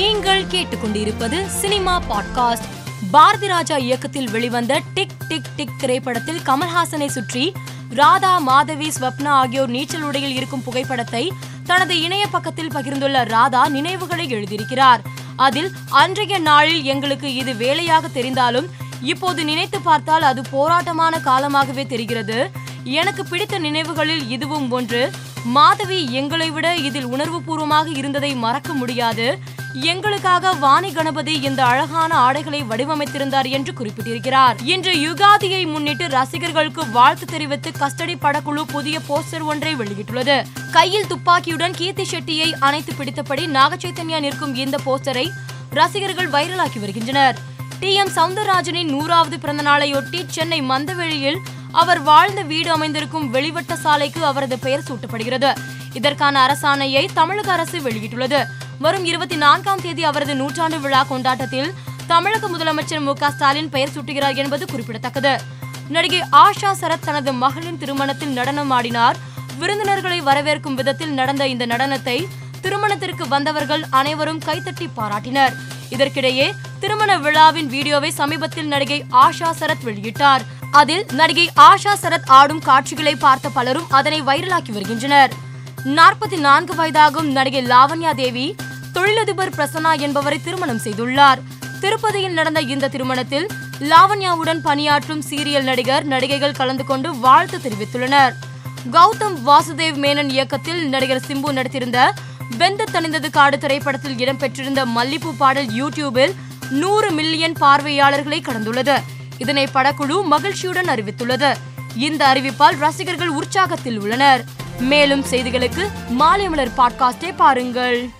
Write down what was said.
நீங்கள் கேட்டுக்கொண்டிருப்பது cinema podcast. Bharathi Raja இயக்கத்தில் வெளிவந்த டிக் டிக் டிக் திரைப்படத்தில் கமல்ஹாசனை சுற்றி ராதா மாதவி ஸ்வப்னா ஆகியோர் நீச்சல் உடையில் இருக்கும் புகைப்படத்தை தனது இணைய பக்கத்தில் பகிர்ந்துள்ள ராதா நினைவுகளை எழுதியிருக்கிறார். அதில் அன்றைய நாளில் எங்களுக்கு இது வேலையாக தெரிந்தாலும் இப்போது நினைத்து பார்த்தால் அது போராட்டமான காலமாகவே தெரிகிறது. எனக்கு பிடித்த நினைவுகளில் இதுவும் ஒன்று மாதவி எங்களை விட இதில் உணர்வுபூர்வமாக இருந்ததை மறக்க முடியாது. எங்களுக்காக வாணி கணபதி இந்த அழகான ஆடைகளை வடிவமைத்திருந்தார் என்று குறிப்பிட்டிருக்கிறார். இன்று யுகாதியை முன்னிட்டு ரசிகர்களுக்கு வாழ்த்து தெரிவித்து கஸ்டடி படக்குழு புதிய போஸ்டர் ஒன்றை வெளியிட்டுள்ளது. கையில் துப்பாக்கியுடன் கீர்த்தி ஷெட்டியை அணைத்து பிடித்தபடி நாகச்சைத்தன்யா நிற்கும் இந்த போஸ்டரை ரசிகர்கள் வைரலாக்கி வருகின்றனர். டி எம் சவுந்தரராஜனின் நூறாவது பிறந்தநாளையொட்டி சென்னை மந்தவெளியில் அவர் வாழ்ந்த வீடு அமைந்திருக்கும் வெளிவட்ட சாலைக்கு அவரது பெயர் சூட்டப்படுகிறது. இதற்கான அரசாணையை தமிழக அரசு வெளியிட்டுள்ளது. வரும் இருபத்தி நான்காம் தேதி அவரது நூற்றாண்டு விழா கொண்டாட்டத்தில் தமிழக முதலமைச்சர் மு க ஸ்டாலின் பெயர் சூட்டுகிறார் என்பது குறிப்பிடத்தக்கது. நடிகை ஆஷா சரத் தனது மகளின் திருமணத்தில் நடனம் ஆடினார். விருந்தினர்களை வரவேற்கும் விதத்தில் நடந்த இந்த நடனத்தை திருமணத்திற்கு வந்தவர்கள் அனைவரும் கைத்தட்டி பாராட்டினர். இதற்கிடையே திருமண விழாவின் வீடியோவை சமீபத்தில் நடிகை ஆஷா சரத் வெளியிட்டார். அதில் நடிகை ஆஷா சரத் ஆடும் காட்சிகளை பார்த்த பலரும் அதனை வைரலாக்கி வருகின்றனர். நாற்பத்தி நான்கு வயதாகும் நடிகை லாவண்யா தேவி தொழிலதிபர் பிரசன்னா என்பவரை திருமணம் செய்துள்ளார். திருப்பதியில் நடந்த இந்த திருமணத்தில் லாவண்யாவுடன் பணியாற்றும் சீரியல் நடிகர் நடிகைகள் கலந்து கொண்டு வாழ்த்து தெரிவித்துள்ளனர். கௌதம் வாசுதேவ் மேனன் இயக்கத்தில் நடிகர் சிம்பு நடித்திருந்த வெந்து தணிந்தது காடு திரைப்படத்தில் இடம்பெற்றிருந்த மல்லிப்பூ பாடல் யூடியூபில் நூறு மில்லியன் பார்வையாளர்களை கடந்துள்ளது. இதனை படக்குழு மகிழ்ச்சியுடன் அறிவித்துள்ளது. இந்த அறிவிப்பால் ரசிகர்கள் உற்சாகத்தில் உள்ளனர். மேலும் செய்திகளுக்கு மாலை மலர் பாட்காஸ்டை பாருங்கள்.